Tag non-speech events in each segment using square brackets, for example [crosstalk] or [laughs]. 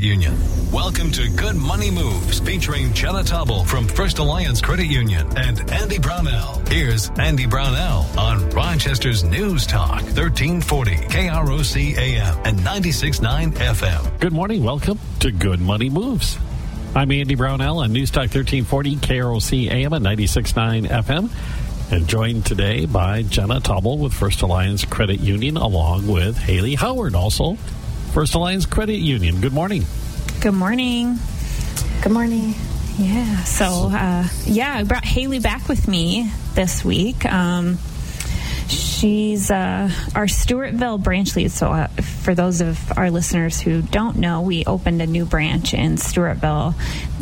Union. Welcome to Good Money Moves featuring Jenna Tobble from First Alliance Credit Union and Andy Brownell. Here's Andy Brownell on Rochester's News Talk 1340 KROC AM and 96.9 FM. Good morning. Welcome to Good Money Moves. I'm Andy Brownell on News Talk 1340 KROC AM and 96.9 FM. And joined today by Jenna Tobble with First Alliance Credit Union, along with Haley Howard, also First Alliance Credit Union. Good morning. Good morning. Good morning. Yeah. So, uh, yeah, I brought Haley back with me this week. Um, she's uh, our Stewartville branch lead. So, uh, for those of our listeners who don't know, we opened a new branch in Stewartville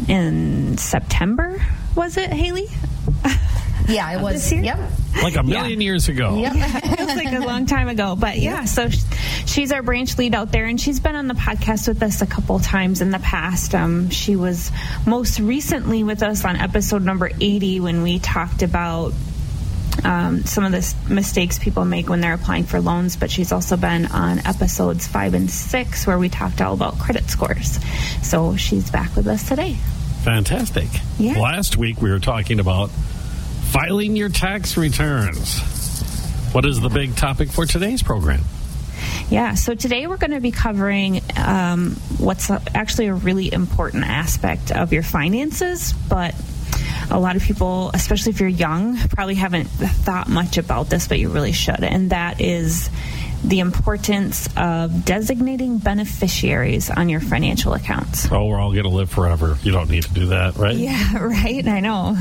in September. Was it Haley? [laughs] Yeah, it was. This year? Yep. Like a million Yeah. years ago. Yep. [laughs] feels like a long time ago, but yeah. So she's our branch lead out there, and she's been on the podcast with us a couple times in the past. Um, she was most recently with us on episode number eighty when we talked about. Um, some of the mistakes people make when they're applying for loans, but she's also been on episodes five and six where we talked all about credit scores. So she's back with us today. Fantastic. Yeah. Last week we were talking about filing your tax returns. What is the big topic for today's program? Yeah, so today we're going to be covering um, what's actually a really important aspect of your finances, but a lot of people, especially if you're young, probably haven't thought much about this, but you really should. And that is the importance of designating beneficiaries on your financial accounts. Oh, we're all going to live forever. You don't need to do that, right? Yeah, [laughs] right. I know.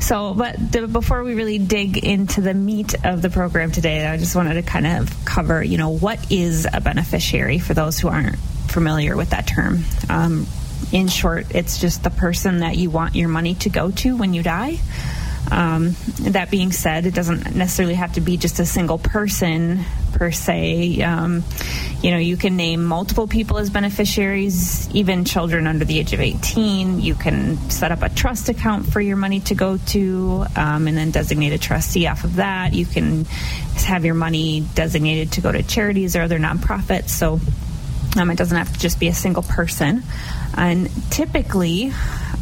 So, but the, before we really dig into the meat of the program today, I just wanted to kind of cover, you know, what is a beneficiary for those who aren't familiar with that term. Um, in short, it's just the person that you want your money to go to when you die. Um, that being said, it doesn't necessarily have to be just a single person per se. Um, you know, you can name multiple people as beneficiaries, even children under the age of 18. You can set up a trust account for your money to go to um, and then designate a trustee off of that. You can have your money designated to go to charities or other nonprofits. So um, it doesn't have to just be a single person. And typically,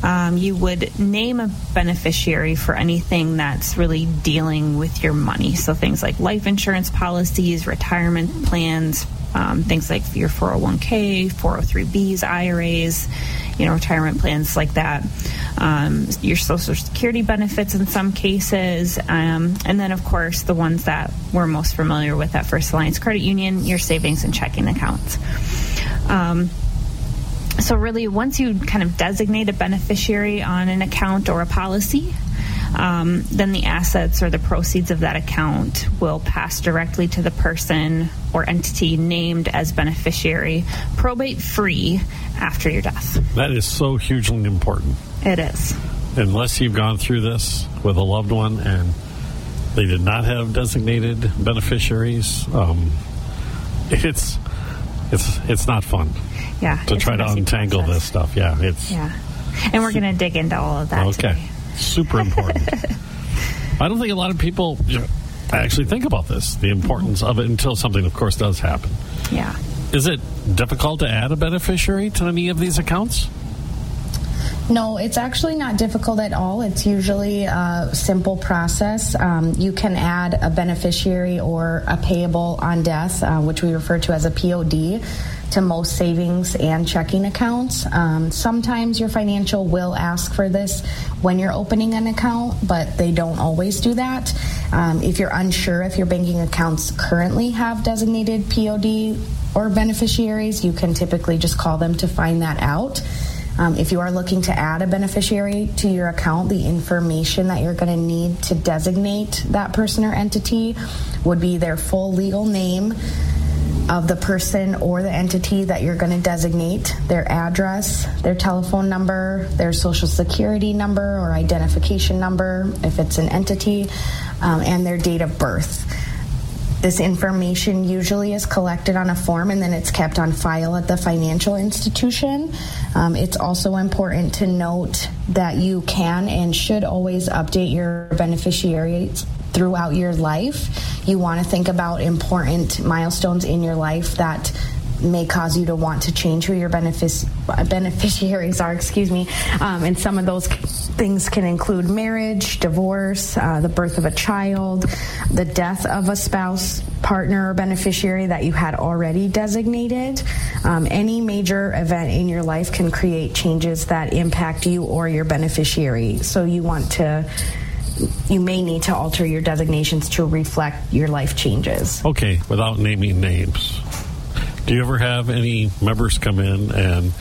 um, you would name a beneficiary for anything that's really dealing with your money. So things like life insurance policies, retirement plans, um, things like your 401k, 403bs, IRAs, you know, retirement plans like that. Um, your Social Security benefits in some cases, um, and then of course the ones that we're most familiar with at First Alliance Credit Union, your savings and checking accounts. So really, once you kind of designate a beneficiary on an account or a policy, um, then the assets or the proceeds of that account will pass directly to the person or entity named as beneficiary, probate free after your death. That is so hugely important. It is. Unless you've gone through this with a loved one and they did not have designated beneficiaries, um, [laughs] it's it's it's not fun Yeah. to try to untangle process. this stuff. Yeah, it's Yeah. And we're going to dig into all of that okay. today. Super important. [laughs] I don't think a lot of people actually think about this, the importance of it, until something, of course, does happen. Yeah. Is it difficult to add a beneficiary to any of these accounts? No, it's actually not difficult at all. It's usually a simple process. Um, you can add a beneficiary or a payable on death, uh, which we refer to as a POD, to most savings and checking accounts. Um, sometimes your financial will ask for this when you're opening an account, but they don't always do that. Um, if you're unsure if your banking accounts currently have designated POD or beneficiaries, you can typically just call them to find that out. Um, if you are looking to add a beneficiary to your account, the information that you're going to need to designate that person or entity would be their full legal name of the person or the entity that you're going to designate, their address, their telephone number, their social security number or identification number if it's an entity, um, and their date of birth. This information usually is collected on a form and then it's kept on file at the financial institution. Um, it's also important to note that you can and should always update your beneficiaries throughout your life. You want to think about important milestones in your life that may cause you to want to change who your benefic- beneficiaries are. [laughs] Excuse me. Um, and some of those things can include marriage, divorce, uh, the birth of a child, the death of a spouse, partner, or beneficiary that you had already designated. Um, any major event in your life can create changes that impact you or your beneficiary. So you want to you may need to alter your designations to reflect your life changes. Okay, without naming names. Do you ever have any members come in and,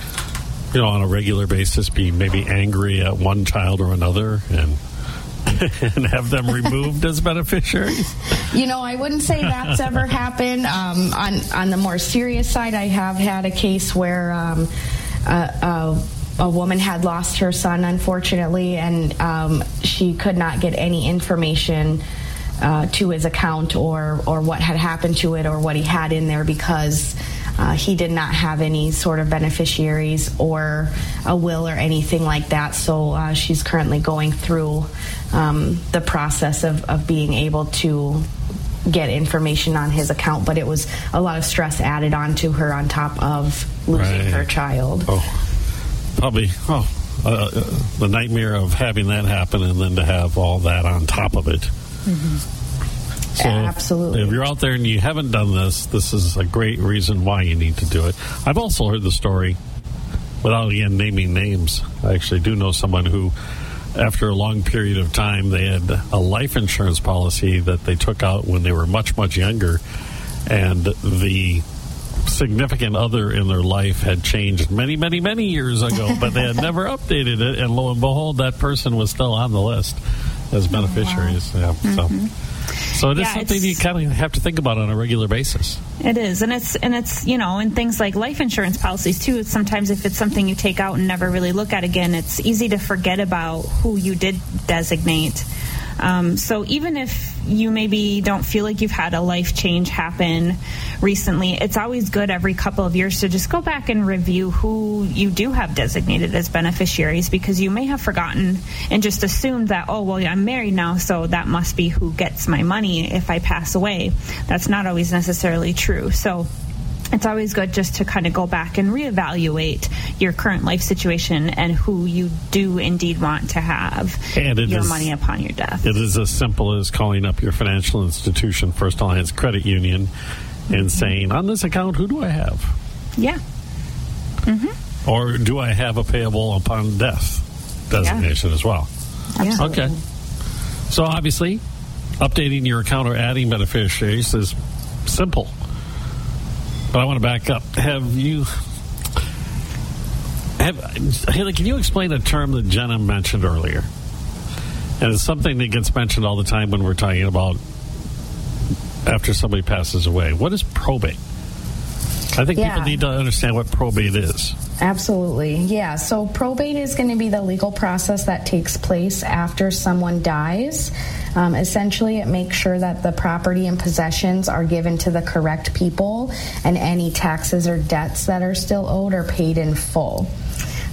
you know, on a regular basis be maybe angry at one child or another and [laughs] and have them removed as beneficiaries? You know, I wouldn't say that's ever happened. Um, on on the more serious side, I have had a case where um, a, a, woman had lost her son, unfortunately, and um, she could not get any information. Uh, to his account or or what had happened to it or what he had in there because uh, he did not have any sort of beneficiaries or a will or anything like that. So uh, she's currently going through um, the process of, of being able to get information on his account, but it was a lot of stress added on to her on top of losing right. her child. Oh, probably. Oh, uh, uh, the nightmare of having that happen and then to have all that on top of it. Mm-hmm. So Absolutely. If you're out there and you haven't done this, this is a great reason why you need to do it. I've also heard the story, without again naming names. I actually do know someone who after a long period of time, they had a life insurance policy that they took out when they were much, much younger. And the significant other in their life had changed many, many, many years ago, [laughs] but they had never updated it. And lo and behold, that person was still on the list as beneficiaries. Oh, wow. yeah, mm-hmm. so. So it is yeah, something you kind of have to think about on a regular basis. It is, and it's and it's you know, and things like life insurance policies too. Sometimes if it's something you take out and never really look at again, it's easy to forget about who you did designate. Um, so even if you maybe don't feel like you've had a life change happen recently, it's always good every couple of years to just go back and review who you do have designated as beneficiaries because you may have forgotten and just assumed that, oh, well, I'm married now, so that must be who gets my money if I pass away. That's not always necessarily true. So it's always good just to kind of go back and reevaluate your current life situation and who you do indeed want to have and your is, money upon your death. It is as simple as calling up your financial institution, First Alliance Credit Union, and mm-hmm. saying, on this account, who do I have? Yeah. Mm-hmm. Or do I have a payable upon death designation yeah. as well? Absolutely. Okay. So obviously, updating your account or adding beneficiaries is simple. But I want to back up. Have you have, Haley, can you explain a term that Jenna mentioned earlier? And it's something that gets mentioned all the time when we're talking about after somebody passes away. What is probate? I think yeah. people need to understand what probate is. Absolutely. Yeah. So probate is going to be the legal process that takes place after someone dies. Um, essentially, it makes sure that the property and possessions are given to the correct people and any taxes or debts that are still owed are paid in full.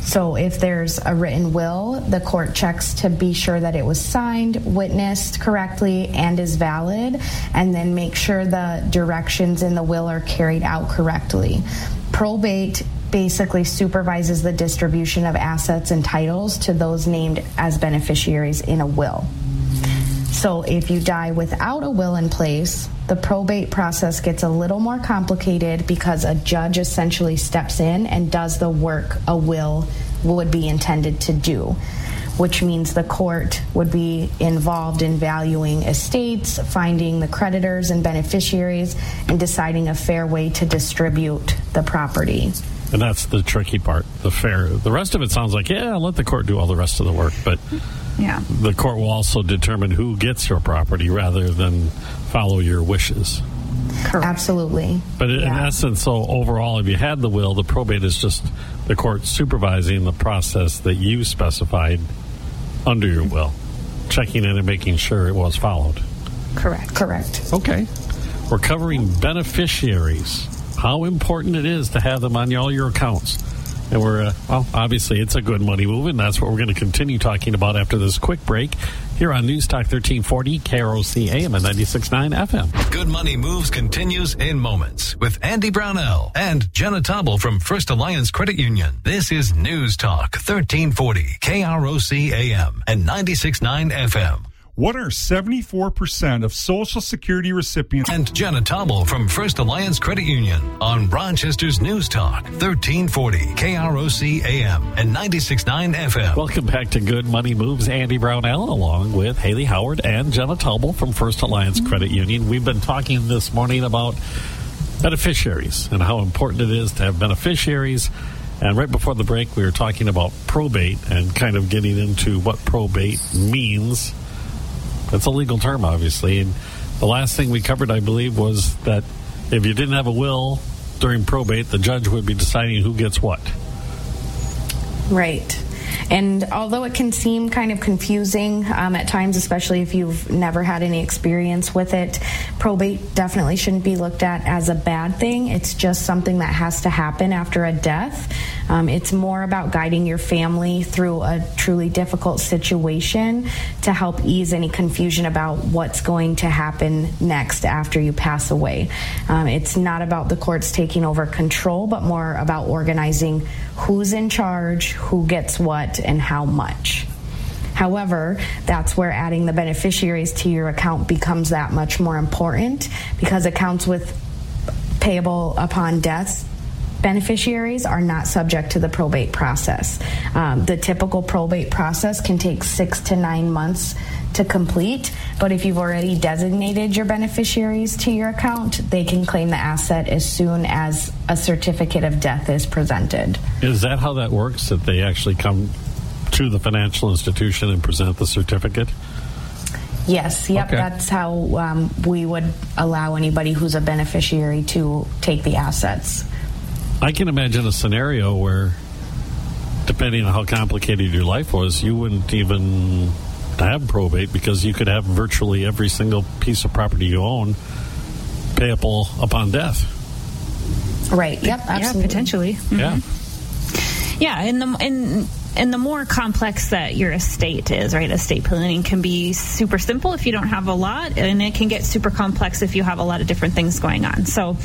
So if there's a written will, the court checks to be sure that it was signed, witnessed correctly, and is valid, and then make sure the directions in the will are carried out correctly. Probate basically supervises the distribution of assets and titles to those named as beneficiaries in a will. So if you die without a will in place, the probate process gets a little more complicated because a judge essentially steps in and does the work a will would be intended to do, which means the court would be involved in valuing estates, finding the creditors and beneficiaries, and deciding a fair way to distribute the property. And that's the tricky part, the fair. The rest of it sounds like, yeah, let the court do all the rest of the work. But yeah. the court will also determine who gets your property rather than follow your wishes. Correct. Absolutely. But in yeah. essence, so overall, if you had the will, the probate is just the court supervising the process that you specified under your will, checking in and making sure it was followed. Correct. Correct. Okay. We're covering beneficiaries, how important it is to have them on all your accounts. And we're, uh, well, obviously it's a good money move, and that's what we're going to continue talking about after this quick break here on News Talk 1340, KROC AM and 96.9 FM. Good Money Moves continues in moments with Andy Brownell and Jenna Tobble from First Alliance Credit Union. This is News Talk 1340, KROC AM and 96.9 FM. What are 74% of Social Security recipients? And Jenna Tobble from First Alliance Credit Union on Rochester's News Talk, 1340 KROC AM and 96.9 FM. Welcome back to Good Money Moves. Andy Brownell along with Haley Howard and Jenna Tobble from First Alliance Credit Union. We've been talking this morning about beneficiaries and how important it is to have beneficiaries. And right before the break, we were talking about probate and kind of getting into what probate means that's a legal term, obviously. And the last thing we covered, I believe, was that if you didn't have a will during probate, the judge would be deciding who gets what. Right. And although it can seem kind of confusing um, at times, especially if you've never had any experience with it, probate definitely shouldn't be looked at as a bad thing. It's just something that has to happen after a death. Um, it's more about guiding your family through a truly difficult situation to help ease any confusion about what's going to happen next after you pass away. Um, it's not about the courts taking over control, but more about organizing who's in charge, who gets what, and how much. However, that's where adding the beneficiaries to your account becomes that much more important because accounts with payable upon death beneficiaries are not subject to the probate process. Um, the typical probate process can take six to nine months to complete, but if you've already designated your beneficiaries to your account, they can claim the asset as soon as a certificate of death is presented. Is that how that works? That they actually come to the financial institution and present the certificate? Yes, yep, okay. that's how um, we would allow anybody who's a beneficiary to take the assets. I can imagine a scenario where, depending on how complicated your life was, you wouldn't even have probate because you could have virtually every single piece of property you own payable upon death. Right. Yep. Absolutely. Yeah, potentially. Mm-hmm. Yeah. Yeah, and the and and the more complex that your estate is, right? Estate planning can be super simple if you don't have a lot, and it can get super complex if you have a lot of different things going on. So,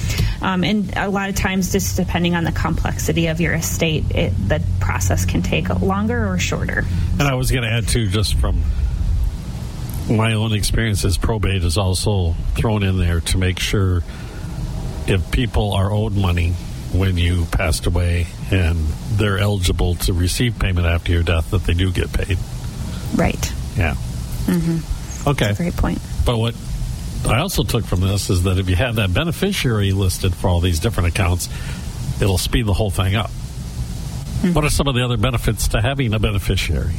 um, and a lot of times, just depending on the complexity of your estate, it, the process can take longer or shorter. And I was going to add too, just from my own experiences, probate is also thrown in there to make sure if people are owed money when you passed away and they're eligible to receive payment after your death that they do get paid. Right. Yeah. Mm-hmm. Okay. great point. But what I also took from this is that if you have that beneficiary listed for all these different accounts, it'll speed the whole thing up. Mm-hmm. What are some of the other benefits to having a beneficiary?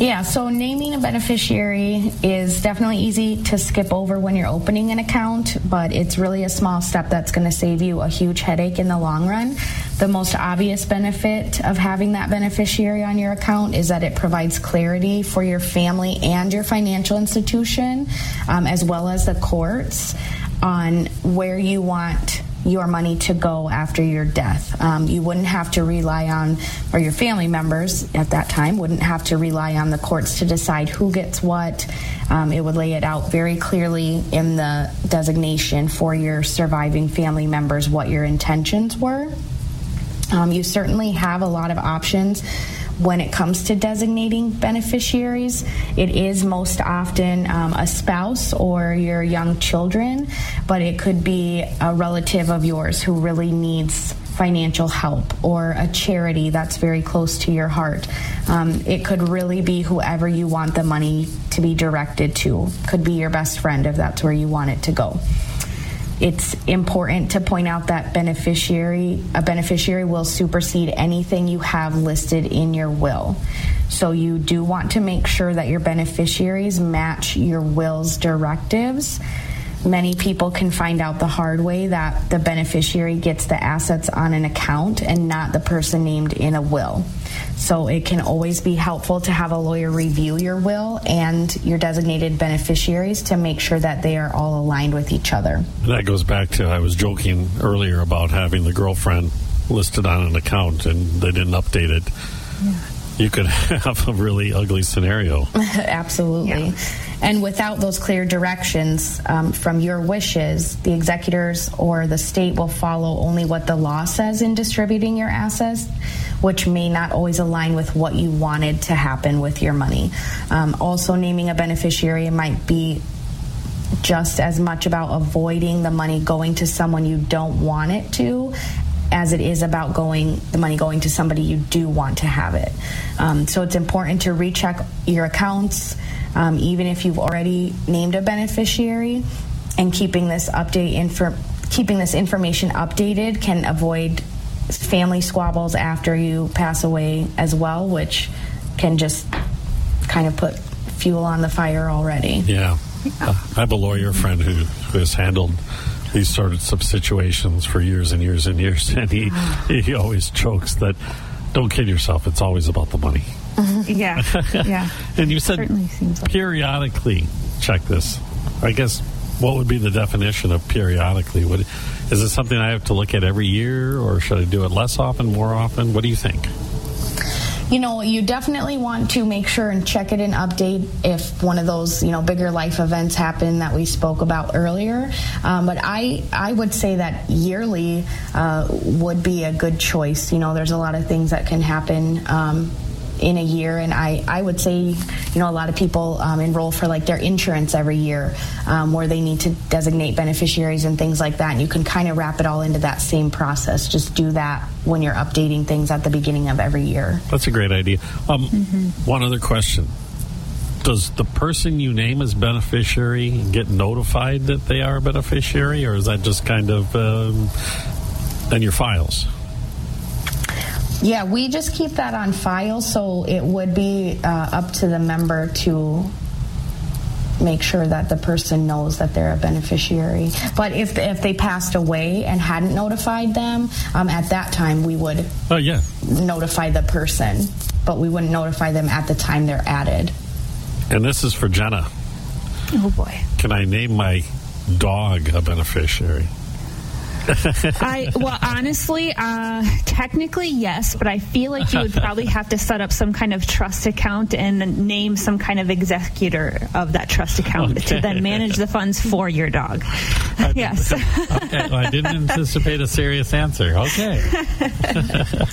Yeah, so naming a beneficiary is definitely easy to skip over when you're opening an account, but it's really a small step that's going to save you a huge headache in the long run. The most obvious benefit of having that beneficiary on your account is that it provides clarity for your family and your financial institution, um, as well as the courts, on where you want your money to go after your death. Um, you wouldn't have to rely on, or your family members at that time wouldn't have to rely on the courts to decide who gets what. Um, it would lay it out very clearly in the designation for your surviving family members what your intentions were. Um, you certainly have a lot of options when it comes to designating beneficiaries. It is most often um, a spouse or your young children, but it could be a relative of yours who really needs financial help or a charity that's very close to your heart. Um, it could really be whoever you want the money to be directed to. Could be your best friend if that's where you want it to go it's important to point out that beneficiary a beneficiary will supersede anything you have listed in your will. So you do want to make sure that your beneficiaries match your will's directives. Many people can find out the hard way that the beneficiary gets the assets on an account and not the person named in a will. So it can always be helpful to have a lawyer review your will and your designated beneficiaries to make sure that they are all aligned with each other. That goes back to I was joking earlier about having the girlfriend listed on an account and they didn't update it, yeah. You could [laughs] have a really ugly scenario. [laughs] Absolutely. Yeah. And without those clear directions um, from your wishes, the executors or the state will follow only what the law says in distributing your assets, which may not always align with what you wanted to happen with your money. Um, also, naming a beneficiary might be just as much about avoiding the money going to someone you don't want it to as it is about going the money going to somebody you do want to have it. Um, so it's important to recheck your accounts, um, even if you've already named a beneficiary, and keeping this update info, keeping this information updated can avoid family squabbles after you pass away as well, which can just kind of put fuel on the fire already. Yeah. Uh, I have a lawyer friend who, who has handled these sorts of situations for years and years and years, [laughs] and he he always jokes that don't kid yourself; it's always about the money. Mm-hmm. Yeah, [laughs] yeah. and you said like periodically check this. I guess what would be the definition of periodically? Would is it something I have to look at every year, or should I do it less often, more often? What do you think? You know, you definitely want to make sure and check it and update if one of those, you know, bigger life events happen that we spoke about earlier. Um, but I, I would say that yearly uh, would be a good choice. You know, there's a lot of things that can happen. Um, in a year. And I, I would say, you know, a lot of people um, enroll for like their insurance every year um, where they need to designate beneficiaries and things like that. And you can kind of wrap it all into that same process. Just do that when you're updating things at the beginning of every year. That's a great idea. Um, mm-hmm. One other question. Does the person you name as beneficiary get notified that they are a beneficiary, or is that just kind of um, in your files? Yeah, we just keep that on file, so it would be uh, up to the member to make sure that the person knows that they're a beneficiary. But if if they passed away and hadn't notified them, um, at that time we would oh yeah notify the person, but we wouldn't notify them at the time they're added. And this is for Jenna. Oh boy! Can I name my dog a beneficiary? I well, honestly, uh, technically yes, but I feel like you would probably have to set up some kind of trust account and name some kind of executor of that trust account okay. to then manage the funds for your dog. I yes. [laughs] okay, well, I didn't anticipate a serious answer. Okay.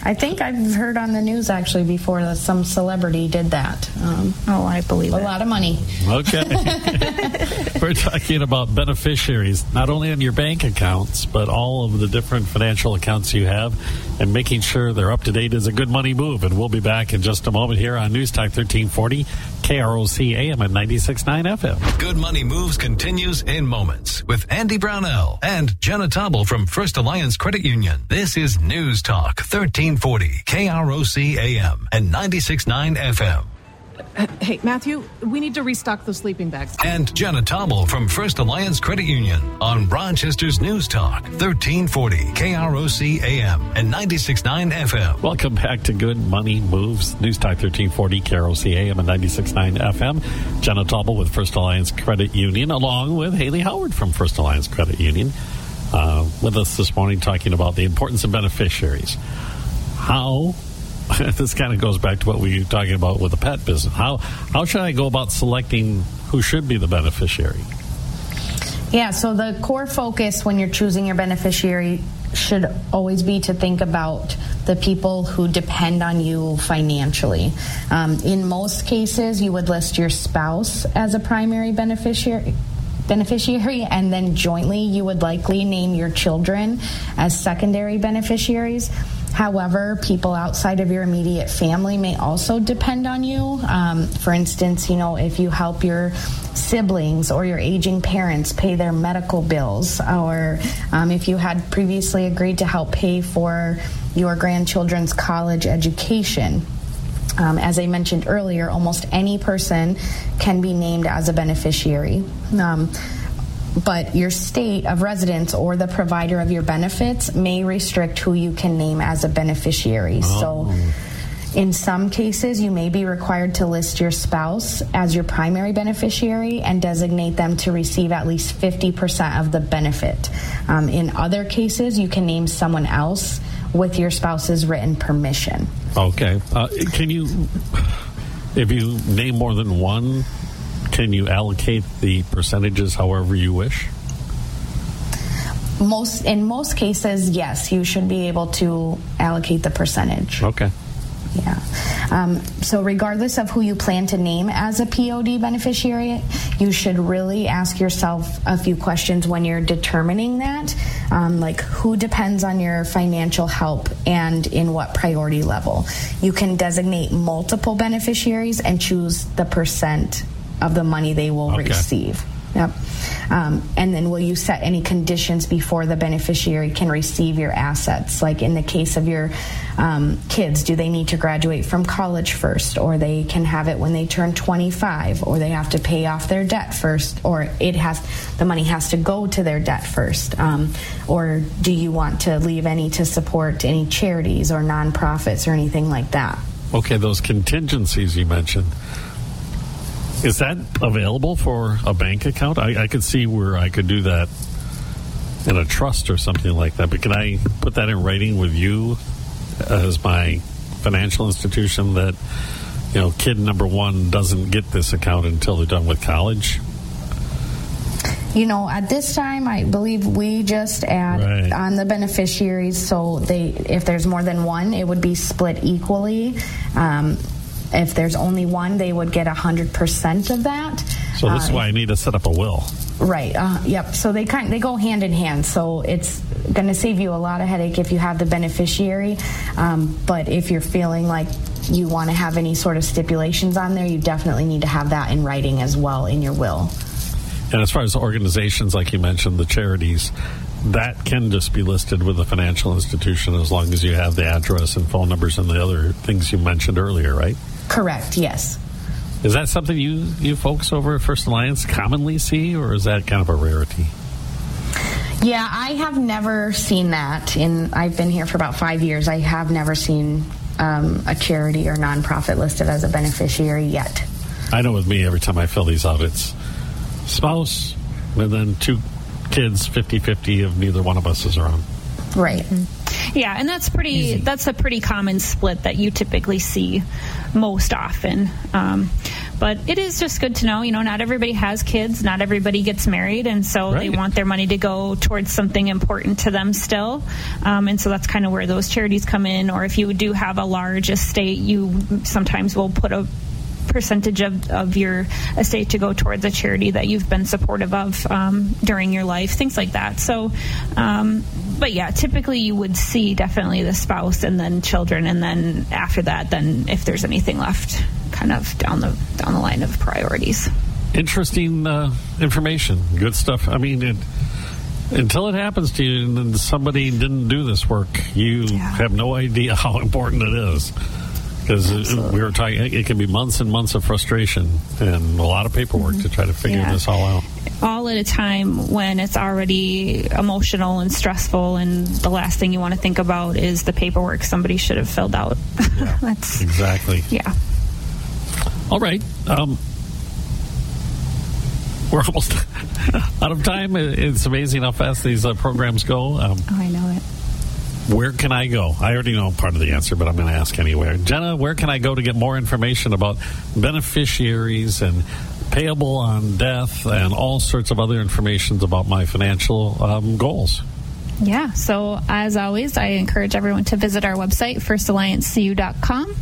I think I've heard on the news actually before that some celebrity did that. Um, oh, I believe a it. lot of money. Okay. [laughs] We're talking about beneficiaries, not only on your bank accounts, but all of the different financial accounts you have and making sure they're up to date is a good money move. And we'll be back in just a moment here on News Talk 1340, KROC AM at 96.9 FM. Good Money Moves continues in moments with Andy Brownell and Jenna Tobble from First Alliance Credit Union. This is News Talk 1340, KROC AM and 96.9 FM. Hey, Matthew, we need to restock those sleeping bags. And Jenna Tobble from First Alliance Credit Union on Rochester's News Talk, 1340 KROC AM and 96.9 FM. Welcome back to Good Money Moves, News Talk 1340 KROC AM and 96.9 FM. Jenna Tobble with First Alliance Credit Union, along with Haley Howard from First Alliance Credit Union, uh, with us this morning talking about the importance of beneficiaries. How [laughs] this kind of goes back to what we were talking about with the pet business. How how should I go about selecting who should be the beneficiary? Yeah, so the core focus when you're choosing your beneficiary should always be to think about the people who depend on you financially. Um, in most cases, you would list your spouse as a primary beneficiary beneficiary, and then jointly you would likely name your children as secondary beneficiaries. However, people outside of your immediate family may also depend on you. Um, for instance, you know, if you help your siblings or your aging parents pay their medical bills, or um, if you had previously agreed to help pay for your grandchildren's college education. Um, as I mentioned earlier, almost any person can be named as a beneficiary. Um, but your state of residence or the provider of your benefits may restrict who you can name as a beneficiary. Oh. So, in some cases, you may be required to list your spouse as your primary beneficiary and designate them to receive at least 50% of the benefit. Um, in other cases, you can name someone else with your spouse's written permission. Okay. Uh, can you, if you name more than one, can you allocate the percentages however you wish? Most in most cases, yes, you should be able to allocate the percentage. Okay. Yeah. Um, so, regardless of who you plan to name as a POD beneficiary, you should really ask yourself a few questions when you're determining that. Um, like, who depends on your financial help and in what priority level? You can designate multiple beneficiaries and choose the percent of the money they will Okay. receive. Yep. Um, and then will you set any conditions before the beneficiary can receive your assets? Like in the case of your um, kids, do they need to graduate from college first, or they can have it when they turn 25, or they have to pay off their debt first, or it has the money has to go to their debt first, um, or do you want to leave any to support any charities or nonprofits or anything like that? Okay, those contingencies you mentioned. Is that available for a bank account? I, I could see where I could do that in a trust or something like that, but can I put that in writing with you as my financial institution that, you know, kid number one doesn't get this account until they're done with college? You know, at this time, I believe we just add Right. on the beneficiaries. So they, if there's more than one, it would be split equally. Um, if there's only one, they would get hundred percent of that. So this is Uh, why I need to set up a will. Right. Uh, yep. So they kind they go hand in hand. So it's going to save you a lot of headache if you have the beneficiary. Um, but if you're feeling like you want to have any sort of stipulations on there, you definitely need to have that in writing as well in your will. And as far as organizations, like you mentioned, the charities, that can just be listed with a financial institution as long as you have the address and phone numbers and the other things you mentioned earlier, right? Correct. Yes. Is that something you, you folks over at First Alliance commonly see, or is that kind of a rarity? Yeah, I have never seen that. In I've been here for about five years. I have never seen um, a charity or nonprofit listed as a beneficiary yet. I know with me, every time I fill these out, it's spouse and then two kids, 50 50 of neither one of us is around. Right. Yeah, and that's pretty. That's a pretty common split that you typically see most often. Um, but it is just good to know. You know, not everybody has kids. Not everybody gets married, and so they want their money to go towards something important to them still. Um, and so that's kind of where those charities come in. Or if you do have a large estate, you sometimes will put a percentage of, of your estate to go towards a charity that you've been supportive of um, during your life, things like that. So, um, but yeah, typically you would see definitely the spouse and then children, and then after that, then if there's anything left, kind of down the down the line of priorities. Interesting uh, information. Good stuff. I mean, it, until it happens to you and then somebody didn't do this work, you Yeah. have no idea [laughs] how important it is. Because we were talking, it can be months and months of frustration and a lot of paperwork to try to figure Yeah. this all out. all at a time when it's already emotional and stressful and the last thing you want to think about is the paperwork somebody should have filled out [laughs] that's Exactly. yeah All right. Um, we're [laughs] almost out of time. It's amazing how fast these uh, programs go. Um, oh i know it where can I go? I already know part of the answer, but I'm going to ask anyway. Jenna, where can I go to get more information about beneficiaries and payable on death and all sorts of other information about my financial um, goals? Yeah, so as always, I encourage everyone to visit our website, firstalliancecu.com.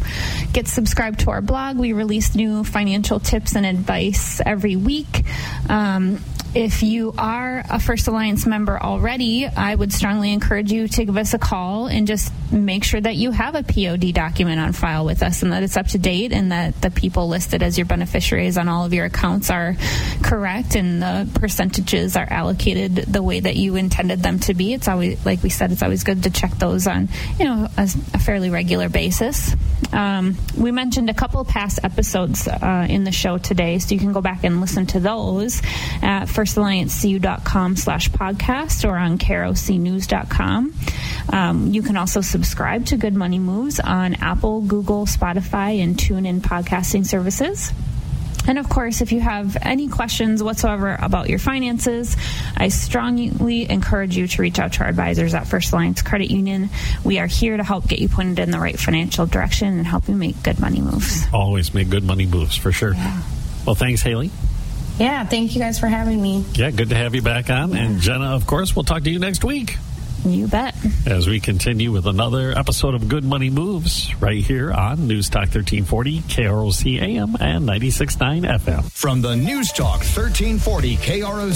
Get subscribed to our blog. We release new financial tips and advice every week. Um, if you are a First Alliance member already, I would strongly encourage you to give us a call and just make sure that you have a POD document on file with us and that it's up to date and that the people listed as your beneficiaries on all of your accounts are correct and the percentages are allocated the way that you intended them to be. It's always, like we said, it's always good to check those on, you know, a, a fairly regular basis. Um, we mentioned a couple past episodes uh, in the show today, so you can go back and listen to those at firstalliancecu.com slash podcast or on krocnews.com. Um, you can also subscribe to Good Money Moves on Apple, Google, Spotify, and TuneIn podcasting services. And of course, if you have any questions whatsoever about your finances, I strongly encourage you to reach out to our advisors at First Alliance Credit Union. We are here to help get you pointed in the right financial direction and help you make good money moves. Always make good money moves for sure. Yeah. Well, thanks, Haley. Yeah, thank you guys for having me. Yeah, good to have you back on. And Jenna, of course, we'll talk to you next week. You bet. As we continue with another episode of Good Money Moves right here on News Talk 1340, KROC AM and 96.9 FM. From the News Talk 1340 KROC